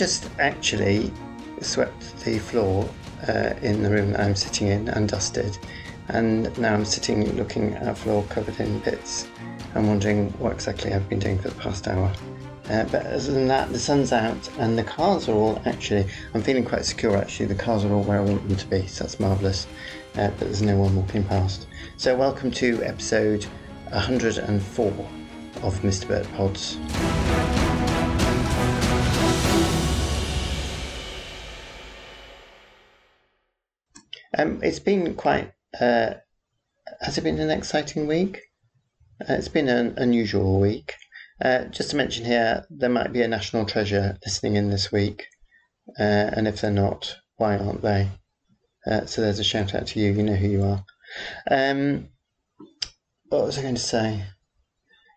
Just actually swept the floor uh, in the room that I'm sitting in and dusted, and now I'm sitting looking at a floor covered in bits and wondering what exactly I've been doing for the past hour. Uh, but other than that, the sun's out and the cars are all actually, I'm feeling quite secure actually. The cars are all where I want them to be, so that's marvellous. Uh, but there's no one walking past. So, welcome to episode 104 of Mr. Burt Pods. Um, it's been quite. Uh, has it been an exciting week? Uh, it's been an unusual week. Uh, just to mention here, there might be a national treasure listening in this week, uh, and if they're not, why aren't they? Uh, so there's a shout out to you. You know who you are. Um, what was I going to say?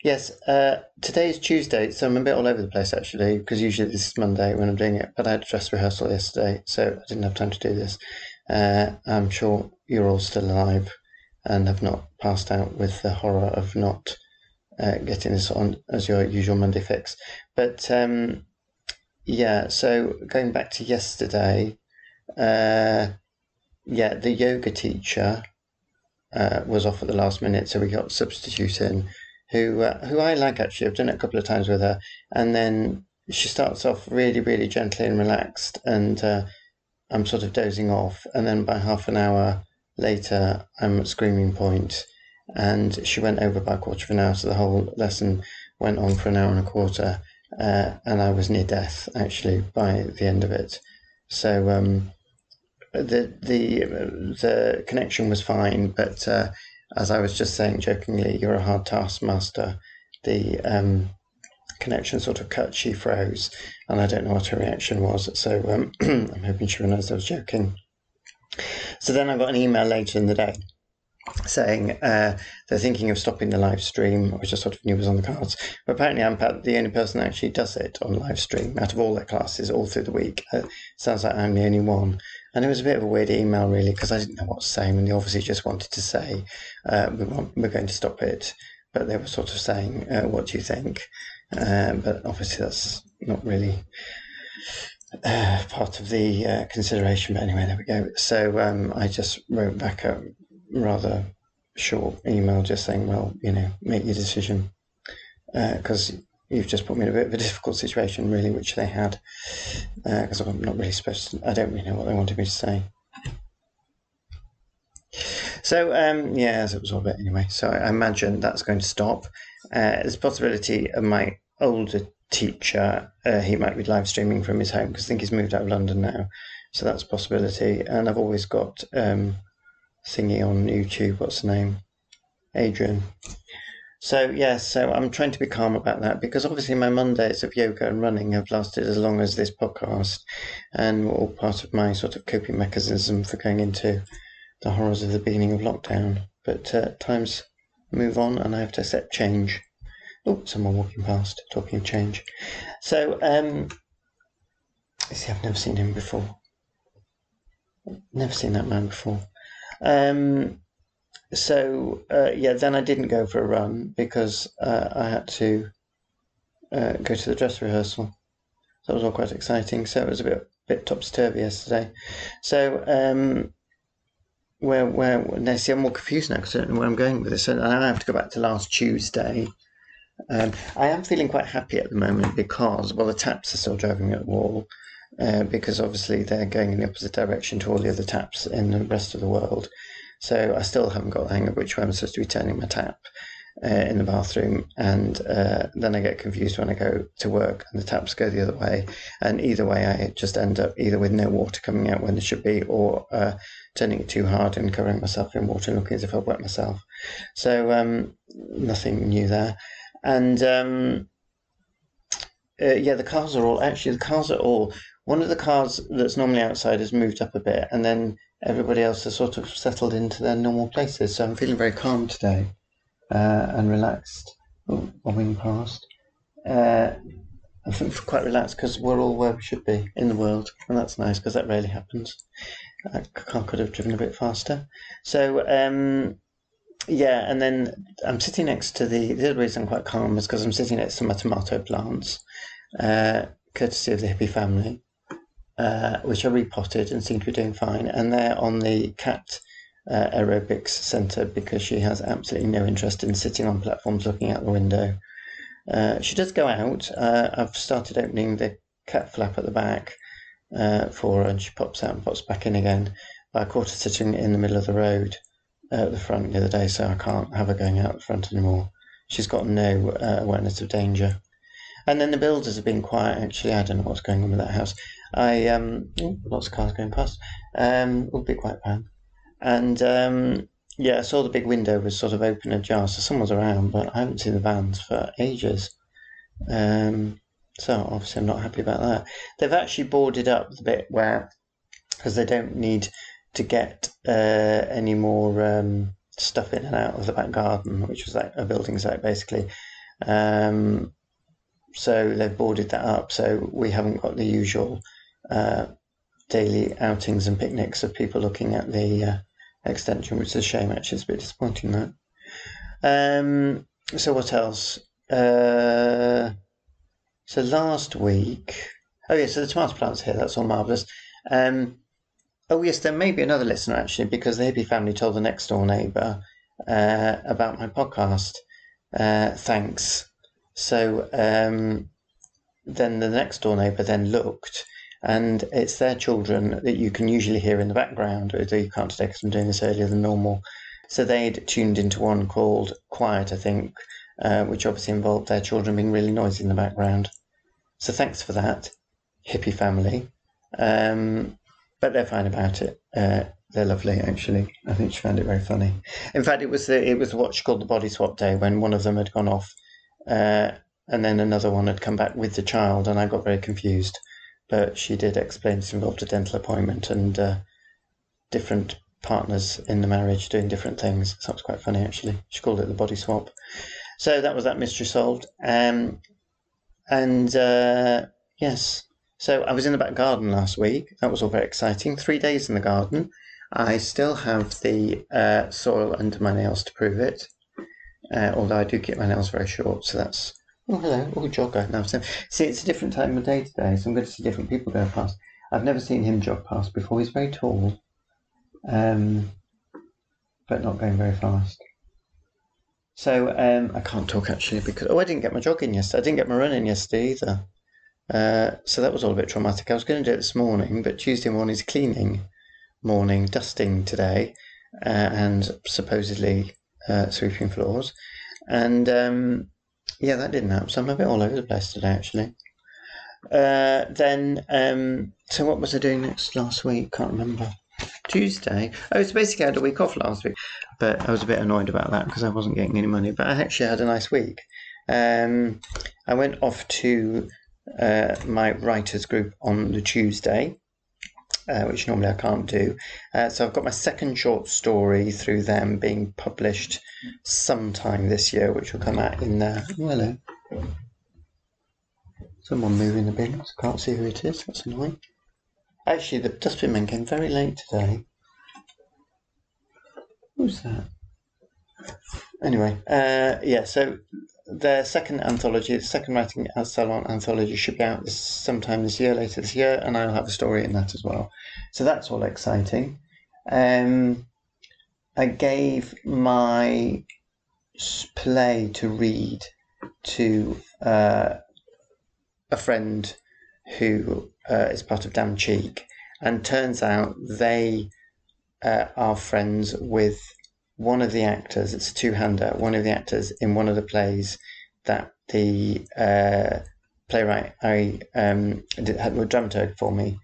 Yes, uh, today is Tuesday, so I'm a bit all over the place actually, because usually this is Monday when I'm doing it, but I had dress rehearsal yesterday, so I didn't have time to do this. Uh, I'm sure you're all still alive and have not passed out with the horror of not uh, getting this on as your usual Monday fix. But um, yeah, so going back to yesterday, uh, yeah, the yoga teacher uh, was off at the last minute, so we got substitute in, who uh, who I like actually. I've done it a couple of times with her, and then she starts off really, really gently and relaxed, and uh, I'm sort of dozing off, and then by half an hour later, I'm at screaming point, and she went over by a quarter of an hour, so the whole lesson went on for an hour and a quarter, uh, and I was near death actually by the end of it. So um, the the the connection was fine, but uh, as I was just saying jokingly, you're a hard taskmaster. The um, connection sort of cut. She froze, and I don't know what her reaction was. So um, I'm hoping she realised I was joking. So then I got an email later in the day saying uh, they're thinking of stopping the live stream, which I sort of knew was on the cards. But apparently, I'm the only person that actually does it on live stream out of all their classes all through the week. Uh, sounds like I'm the only one. And it was a bit of a weird email, really, because I didn't know what to say. And they obviously just wanted to say, uh, we want, we're going to stop it. But they were sort of saying, uh, what do you think? Uh, but obviously, that's not really uh, part of the uh, consideration. But anyway, there we go. So um, I just wrote back a rather short email just saying, well, you know, make your decision. Because uh, you've just put me in a bit of a difficult situation, really, which they had. Because I'm not really supposed to, I don't really know what they wanted me to say. So um, yeah, as it was all a bit anyway. So I imagine that's going to stop. Uh, there's a possibility of my older teacher, uh, he might be live streaming from his home because I think he's moved out of London now. So that's a possibility. And I've always got um, thingy on YouTube. What's the name? Adrian. So yes, yeah, so I'm trying to be calm about that because obviously my Mondays of yoga and running have lasted as long as this podcast, and were all part of my sort of coping mechanism for going into the horrors of the beginning of lockdown. But uh, times move on, and I have to accept change. Oh, someone walking past, talking of change. So, um, see, I've never seen him before. Never seen that man before. Um, so, uh, yeah, then I didn't go for a run because uh, I had to uh, go to the dress rehearsal. So that was all quite exciting. So it was a bit bit topsy turvy yesterday. So um, where where now see I'm more confused now because I don't know where I'm going with this. and I have to go back to last Tuesday um, I am feeling quite happy at the moment because, well, the taps are still driving me at the wall uh, because obviously they're going in the opposite direction to all the other taps in the rest of the world. So I still haven't got the hang of which way I'm supposed to be turning my tap uh, in the bathroom, and uh, then I get confused when I go to work and the taps go the other way. And either way, I just end up either with no water coming out when there should be, or uh, turning it too hard and covering myself in water and looking as if I've wet myself. So um, nothing new there. And um, uh, yeah, the cars are all actually the cars are all. One of the cars that's normally outside has moved up a bit, and then everybody else has sort of settled into their normal places. So I'm feeling very calm today uh, and relaxed. Oh, bobbing past. Uh, I think quite relaxed because we're all where we should be in the world, and that's nice because that rarely happens. I could have driven a bit faster. So um, yeah, and then I'm sitting next to the. The other reason I'm quite calm is because I'm sitting next to my tomato plants. Because courtesy of the hippie family, uh, which are repotted and seem to be doing fine. And they're on the cat uh, aerobics centre because she has absolutely no interest in sitting on platforms looking out the window. Uh, she does go out. Uh, I've started opening the cat flap at the back uh, for her, and she pops out and pops back in again. But I caught her sitting in the middle of the road at the front the other day, so I can't have her going out the front anymore. She's got no uh, awareness of danger. And then the builders have been quiet. Actually, I don't know what's going on with that house. I um, oh, lots of cars going past. Um, will be quite bad. And um, yeah, I saw the big window was sort of open ajar, so someone's around, but I haven't seen the vans for ages. Um, so obviously, I'm not happy about that. They've actually boarded up the bit where, because they don't need to get uh, any more um, stuff in and out of the back garden, which was like a building site basically. Um, so they've boarded that up. So we haven't got the usual uh, daily outings and picnics of people looking at the uh, extension, which is a shame. Actually, it's a bit disappointing that. Um, so what else? Uh, so last week, oh yeah, so the tomato plant's here. That's all marvelous. Um, oh yes, there may be another listener actually, because the hippie family told the next door neighbour uh, about my podcast. Uh, thanks. So um, then the next door neighbour then looked, and it's their children that you can usually hear in the background, although you can't today I'm doing this earlier than normal. So they'd tuned into one called Quiet, I think, uh, which obviously involved their children being really noisy in the background. So thanks for that, hippie family. Um, but they're fine about it. Uh, they're lovely, actually. I think she found it very funny. In fact, it was the, it was what she called the body swap day when one of them had gone off, uh, and then another one had come back with the child, and I got very confused. But she did explain this involved a dental appointment and uh, different partners in the marriage doing different things. So it was quite funny, actually. She called it the body swap. So that was that mystery solved. Um, and uh, yes, so I was in the back garden last week. That was all very exciting. Three days in the garden. I still have the uh, soil under my nails to prove it. Uh, although I do keep my nails very short, so that's oh hello, oh jogger. Now, so, see, it's a different time of day today, so I'm going to see different people go past. I've never seen him jog past before. He's very tall, um, but not going very fast. So um, I can't talk actually because oh I didn't get my jogging yesterday. I didn't get my running yesterday either. Uh, so that was all a bit traumatic. I was going to do it this morning, but Tuesday morning is cleaning morning, dusting today, uh, and supposedly uh, sweeping floors. And um, yeah, that didn't happen. So I'm a bit all over the place today actually. Uh, then, um, so what was I doing next last week? Can't remember. Tuesday. Oh, so basically I had a week off last week, but I was a bit annoyed about that because I wasn't getting any money. But I actually had a nice week. Um, I went off to uh, my writers group on the Tuesday, uh, which normally I can't do. Uh, so I've got my second short story through them being published sometime this year, which will come out in there. Oh, hello. Someone moving the bins. Can't see who it is. That's annoying. Actually, the dustbin man came very late today. Who's that? Anyway, uh, yeah, so their second anthology, the second writing salon anthology, should be out this, sometime this year, later this year, and I'll have a story in that as well. So that's all exciting. Um, I gave my play to read to uh, a friend who uh, is part of Damn Cheek, and turns out they uh, are friends with one of the actors. It's a two-hander. One of the actors in one of the plays that the uh, playwright I um, did, had a dramaturg for me.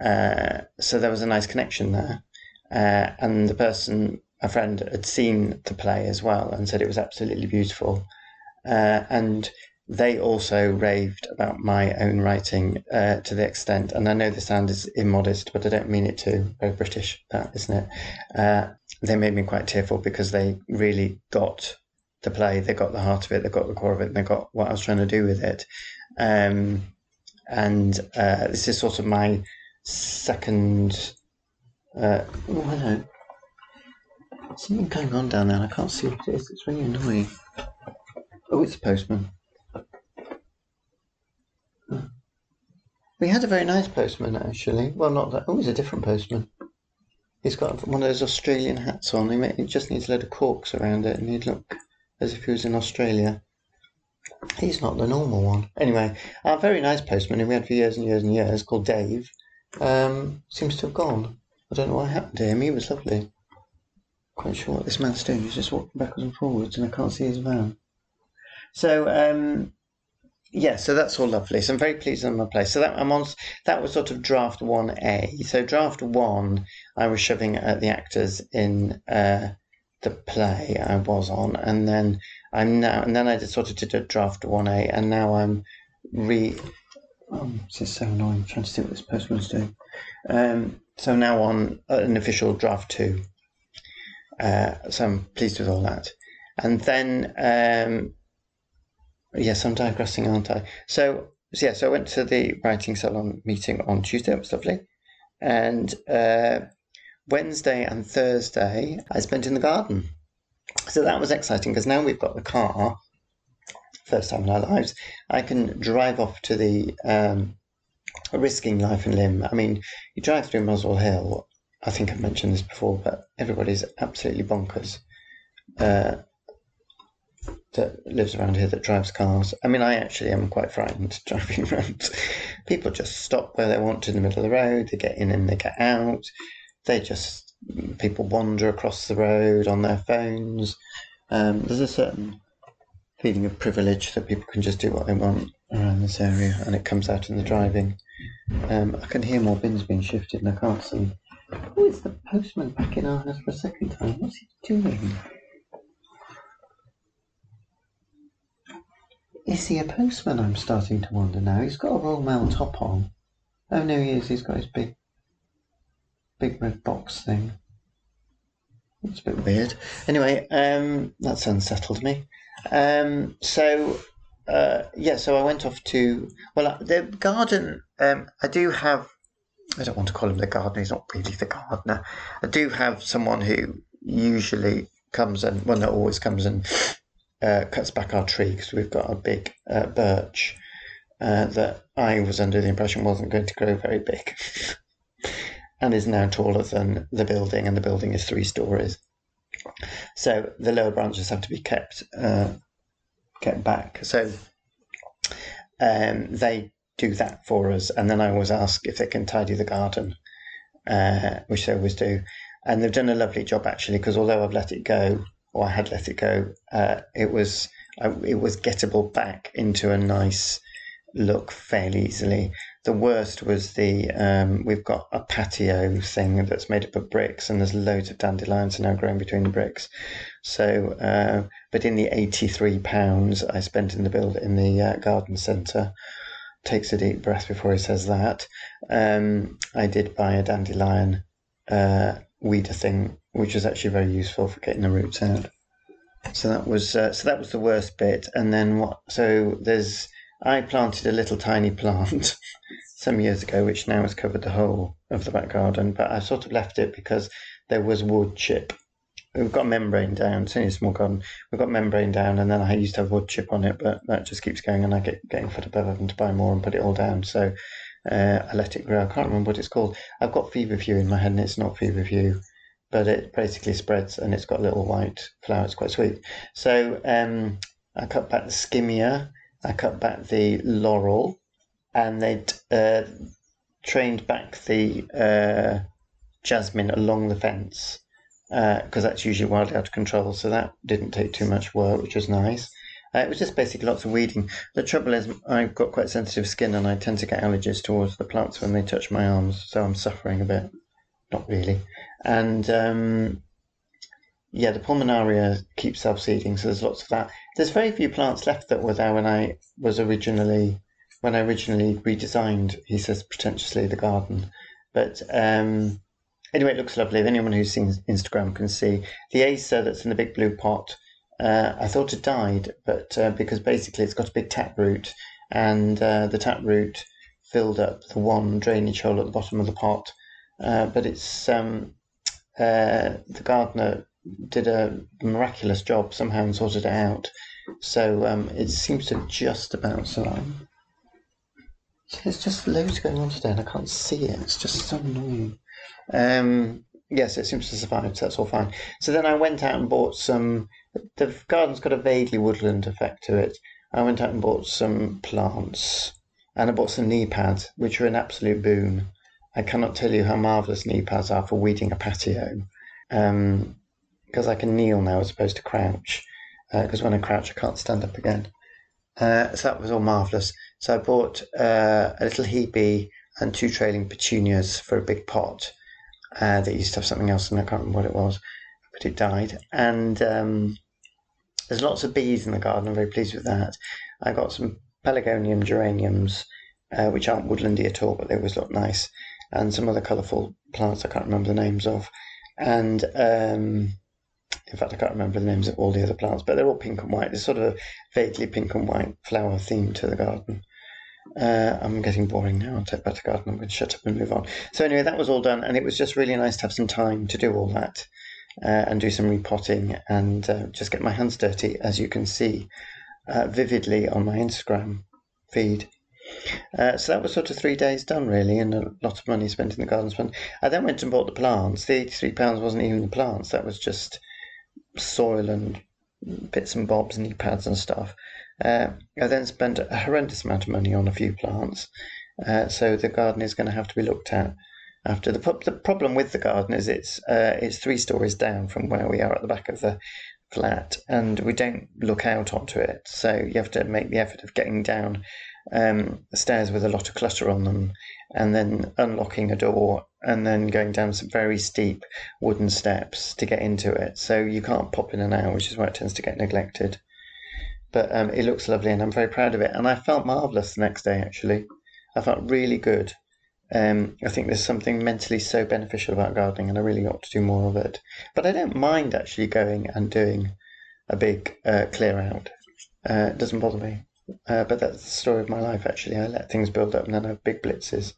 Uh, so there was a nice connection there, uh, and the person, a friend, had seen the play as well and said it was absolutely beautiful. Uh, and they also raved about my own writing uh, to the extent, and I know the sound is immodest, but I don't mean it to. Very British, that isn't it? Uh, they made me quite tearful because they really got the play, they got the heart of it, they got the core of it, and they got what I was trying to do with it. Um, and uh, this is sort of my second. Uh, oh, hello. Something going on down there. I can't see what it is. It's really annoying. Oh, it's a postman. We had a very nice postman actually. Well, not that. Oh, he's a different postman. He's got one of those Australian hats on. He, just needs a load of corks around it, and he'd look as if he was in Australia. He's not the normal one. Anyway, our very nice postman who we had for years and years and years, called Dave, um, seems to have gone. I don't know what happened to him. He was lovely. Quite sure what this man's doing. He's just walking backwards and forwards, and I can't see his van. So, um, yeah, so that's all lovely. So I'm very pleased on my place. So that I'm on. That was sort of draft one A. So draft one, I was shoving at the actors in uh, the play I was on, and then I'm now, and then I just sort of did a draft one A, and now I'm re. Oh, this is so annoying. I'm trying to see what this postman's doing. Um, so now on an official draft two. Uh, so I'm pleased with all that. And then, um, yes, I'm digressing, aren't I? So, so, yeah, so I went to the writing salon meeting on Tuesday. It was lovely. And uh, Wednesday and Thursday, I spent in the garden. So that was exciting because now we've got the car, first time in our lives. I can drive off to the um, risking life and limb. I mean, you drive through Muswell Hill. I think I've mentioned this before, but everybody's absolutely bonkers uh, that lives around here that drives cars. I mean, I actually am quite frightened driving around. People just stop where they want in the middle of the road. They get in and they get out. They just people wander across the road on their phones. Um, there's a certain feeling of privilege that people can just do what they want around this area, and it comes out in the driving. Um, I can hear more bins being shifted, and I can't see. Oh, it's the postman back in our house for a second time. What's he doing? Is he a postman? I'm starting to wonder now. He's got a Royal Mail top on. Oh no, he is. He's got his big, big red box thing. It's a bit weird. Anyway, um, that's unsettled me. Um, so uh, yeah, so I went off to well uh, the garden. Um, I do have. I don't want to call him the gardener. He's not really the gardener. I do have someone who usually comes and well, not always comes and uh, cuts back our tree because we've got a big uh, birch uh, that I was under the impression wasn't going to grow very big, and is now taller than the building, and the building is three stories. So the lower branches have to be kept uh, kept back. So um, they do that for us, and then I always ask if they can tidy the garden, uh, which they always do. And they've done a lovely job actually, because although I've let it go, or I had let it go, uh, it was I, it was gettable back into a nice look fairly easily. The worst was the um, we've got a patio thing that's made up of bricks, and there's loads of dandelions now growing between the bricks. So, uh, but in the eighty-three pounds I spent in the build in the uh, garden centre, takes a deep breath before he says that. Um, I did buy a dandelion uh, weeder thing, which was actually very useful for getting the roots out. So that was uh, so that was the worst bit, and then what? So there's I planted a little tiny plant some years ago, which now has covered the whole of the back garden, but I sort of left it because there was wood chip. We've got membrane down. It's only a small garden. We've got membrane down, and then I used to have wood chip on it, but that just keeps going, and I get getting fed up of having to buy more and put it all down. So uh, I let it grow. I can't remember what it's called. I've got feverfew in my head, and it's not feverfew, but it basically spreads, and it's got little white flowers. Quite sweet. So um, I cut back the skimmia I cut back the laurel, and they'd uh, trained back the uh, jasmine along the fence because uh, that's usually wildly out of control. So that didn't take too much work, which was nice. Uh, it was just basically lots of weeding. The trouble is, I've got quite sensitive skin, and I tend to get allergies towards the plants when they touch my arms. So I'm suffering a bit. Not really. And um, yeah, the pulmonaria keeps self-seeding, so there's lots of that. There's very few plants left that were there when I was originally when I originally redesigned. He says pretentiously the garden, but um, anyway, it looks lovely. If anyone who's seen Instagram can see the acer that's in the big blue pot. Uh, I thought it died, but uh, because basically it's got a big tap root, and uh, the tap root filled up the one drainage hole at the bottom of the pot. Uh, but it's um, uh, the gardener did a miraculous job somehow and sorted it out. So um, it seems to just about survive. There's just loads going on today and I can't see it. It's just so annoying. Um, yes, it seems to survive, so that's all fine. So then I went out and bought some. The garden's got a vaguely woodland effect to it. I went out and bought some plants and I bought some knee pads, which are an absolute boon. I cannot tell you how marvellous knee pads are for weeding a patio. Um, because I can kneel now as opposed to crouch. Because uh, when I crouch, I can't stand up again. Uh, so that was all marvellous. So I bought uh, a little hebe and two trailing petunias for a big pot uh, that used to have something else, and I can't remember what it was, but it died. And um, there's lots of bees in the garden. I'm very pleased with that. I got some pelargonium geraniums, uh, which aren't woodlandy at all, but they always look nice, and some other colourful plants I can't remember the names of. And um, in fact, I can't remember the names of all the other plants, but they're all pink and white. There's sort of a vaguely pink and white flower theme to the garden. Uh, I'm getting boring now. I'll take back to garden. I'm going to shut up and move on. So anyway, that was all done, and it was just really nice to have some time to do all that uh, and do some repotting and uh, just get my hands dirty, as you can see uh, vividly on my Instagram feed. Uh, so that was sort of three days done, really, and a lot of money spent in the garden. Spent. I then went and bought the plants. The eighty-three pounds wasn't even the plants. That was just soil and bits and bobs, knee pads and stuff. Uh, I then spent a horrendous amount of money on a few plants. Uh, so the garden is going to have to be looked at after the, the problem with the garden is it's uh, it's three stories down from where we are at the back of the flat and we don't look out onto it so you have to make the effort of getting down um, stairs with a lot of clutter on them and then unlocking a door and then going down some very steep wooden steps to get into it. So you can't pop in and out, which is why it tends to get neglected. But um, it looks lovely and I'm very proud of it. And I felt marvellous the next day, actually. I felt really good. Um, I think there's something mentally so beneficial about gardening, and I really ought to do more of it. But I don't mind actually going and doing a big uh, clear out. Uh, it doesn't bother me. Uh, but that's the story of my life, actually. I let things build up and then I have big blitzes.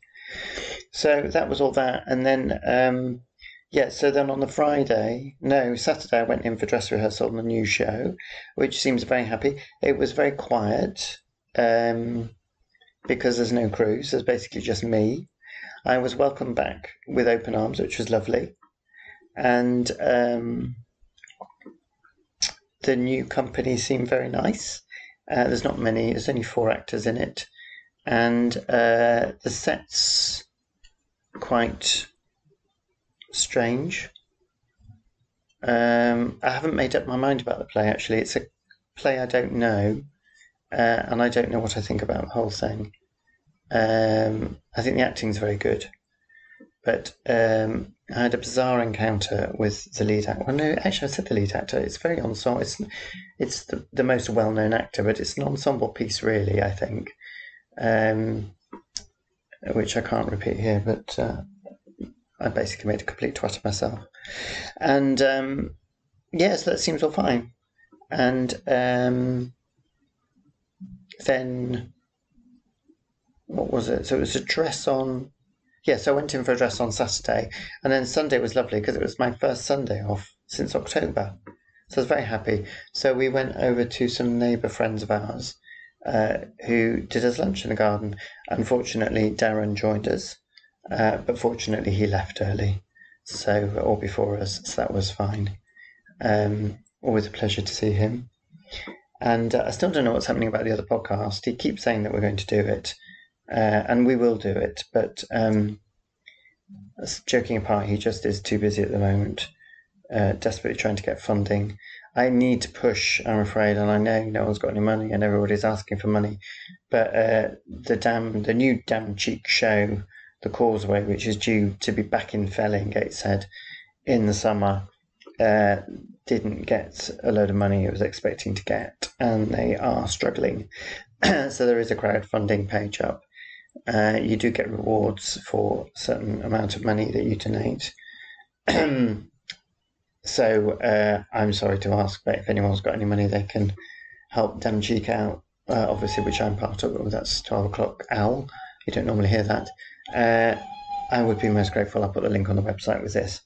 So that was all that. And then, um, yeah, so then on the Friday, no, Saturday, I went in for dress rehearsal on the new show, which seems very happy. It was very quiet um, because there's no crews. There's basically just me. I was welcomed back with open arms, which was lovely. And um, the new company seemed very nice. Uh, there's not many. There's only four actors in it, and uh, the set's quite strange. Um, I haven't made up my mind about the play. Actually, it's a play I don't know, uh, and I don't know what I think about the whole thing. Um, I think the acting's very good, but um, I had a bizarre encounter with the lead actor. Well, no, actually, I said the lead actor. It's very ensemble. It's it's the, the most well known actor, but it's an ensemble piece, really. I think, um, which I can't repeat here, but uh, I basically made a complete twat of myself. And um, yes, that seems all fine. And um, then what was it? So it was a dress on yes, I went in for a dress on Saturday, and then Sunday was lovely because it was my first Sunday off since October. So I was very happy. So we went over to some neighbour friends of ours uh, who did us lunch in the garden. Unfortunately, Darren joined us, uh, but fortunately, he left early, so or before us, so that was fine. Um, always a pleasure to see him. And uh, I still don't know what's happening about the other podcast. He keeps saying that we're going to do it, uh, and we will do it. But um, joking apart, he just is too busy at the moment, uh, desperately trying to get funding. I need to push, I'm afraid, and I know no one's got any money and everybody's asking for money. But uh, the damn, the new damn cheek show, The Causeway, which is due to be back in Felling, Gateshead, in the summer, uh, didn't get a load of money it was expecting to get, and they are struggling. so there is a crowdfunding page up uh, you do get rewards for a certain amount of money that you donate. so uh, I'm sorry to ask, but if anyone's got any money, they can help Dem Cheek out. Uh, obviously, which I'm part of. That's 12 o'clock owl. You don't normally hear that. Uh, I would be most grateful. I'll put the link on the website with this.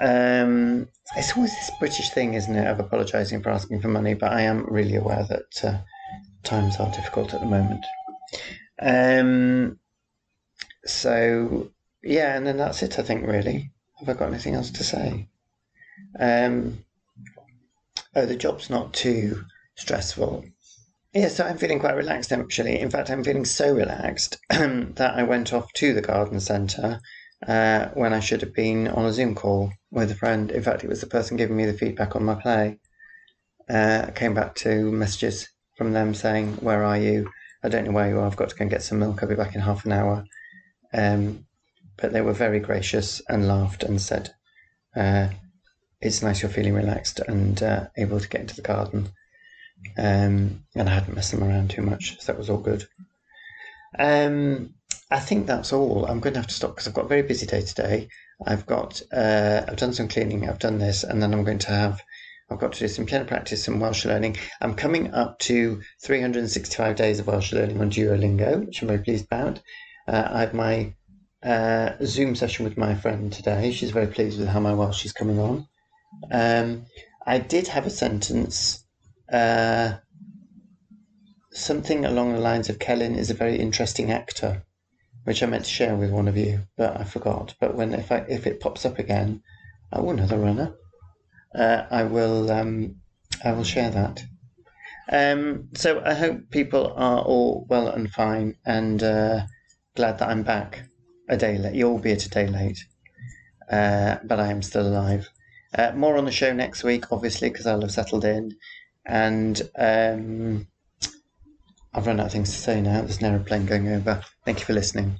Um, it's always this British thing, isn't it, of apologising for asking for money, but I am really aware that uh, times are difficult at the moment. Um, so yeah, and then that's it. I think really. Have I got anything else to say? Um, oh, the job's not too stressful. Yeah, so I'm feeling quite relaxed actually. In fact, I'm feeling so relaxed that I went off to the garden centre uh, when I should have been on a Zoom call with a friend. In fact, it was the person giving me the feedback on my play. Uh, I came back to messages from them saying, Where are you? I don't know where you are. I've got to go and get some milk. I'll be back in half an hour. Um, but they were very gracious and laughed and said, uh, It's nice you're feeling relaxed and uh, able to get into the garden. Um, and I hadn't messed them around too much, so that was all good. Um, I think that's all. I'm going to have to stop because I've got a very busy day today. I've got uh, I've done some cleaning, I've done this, and then I'm going to have I've got to do some piano practice, some Welsh learning. I'm coming up to 365 days of Welsh learning on Duolingo, which I'm very pleased about. Uh, I have my uh, Zoom session with my friend today. She's very pleased with how my Welsh is coming on. Um, I did have a sentence, uh, something along the lines of Celyn is a very interesting actor which I meant to share with one of you, but I forgot. But when if I if it pops up again, oh another runner, uh, I will um, I will share that. Um, so I hope people are all well and fine, and uh, glad that I'm back a day late. You'll be a day late, uh, but I am still alive. Uh, more on the show next week, obviously, because I'll have settled in, and um, I've run out of things to say now. There's an aeroplane going over. Thank you for listening.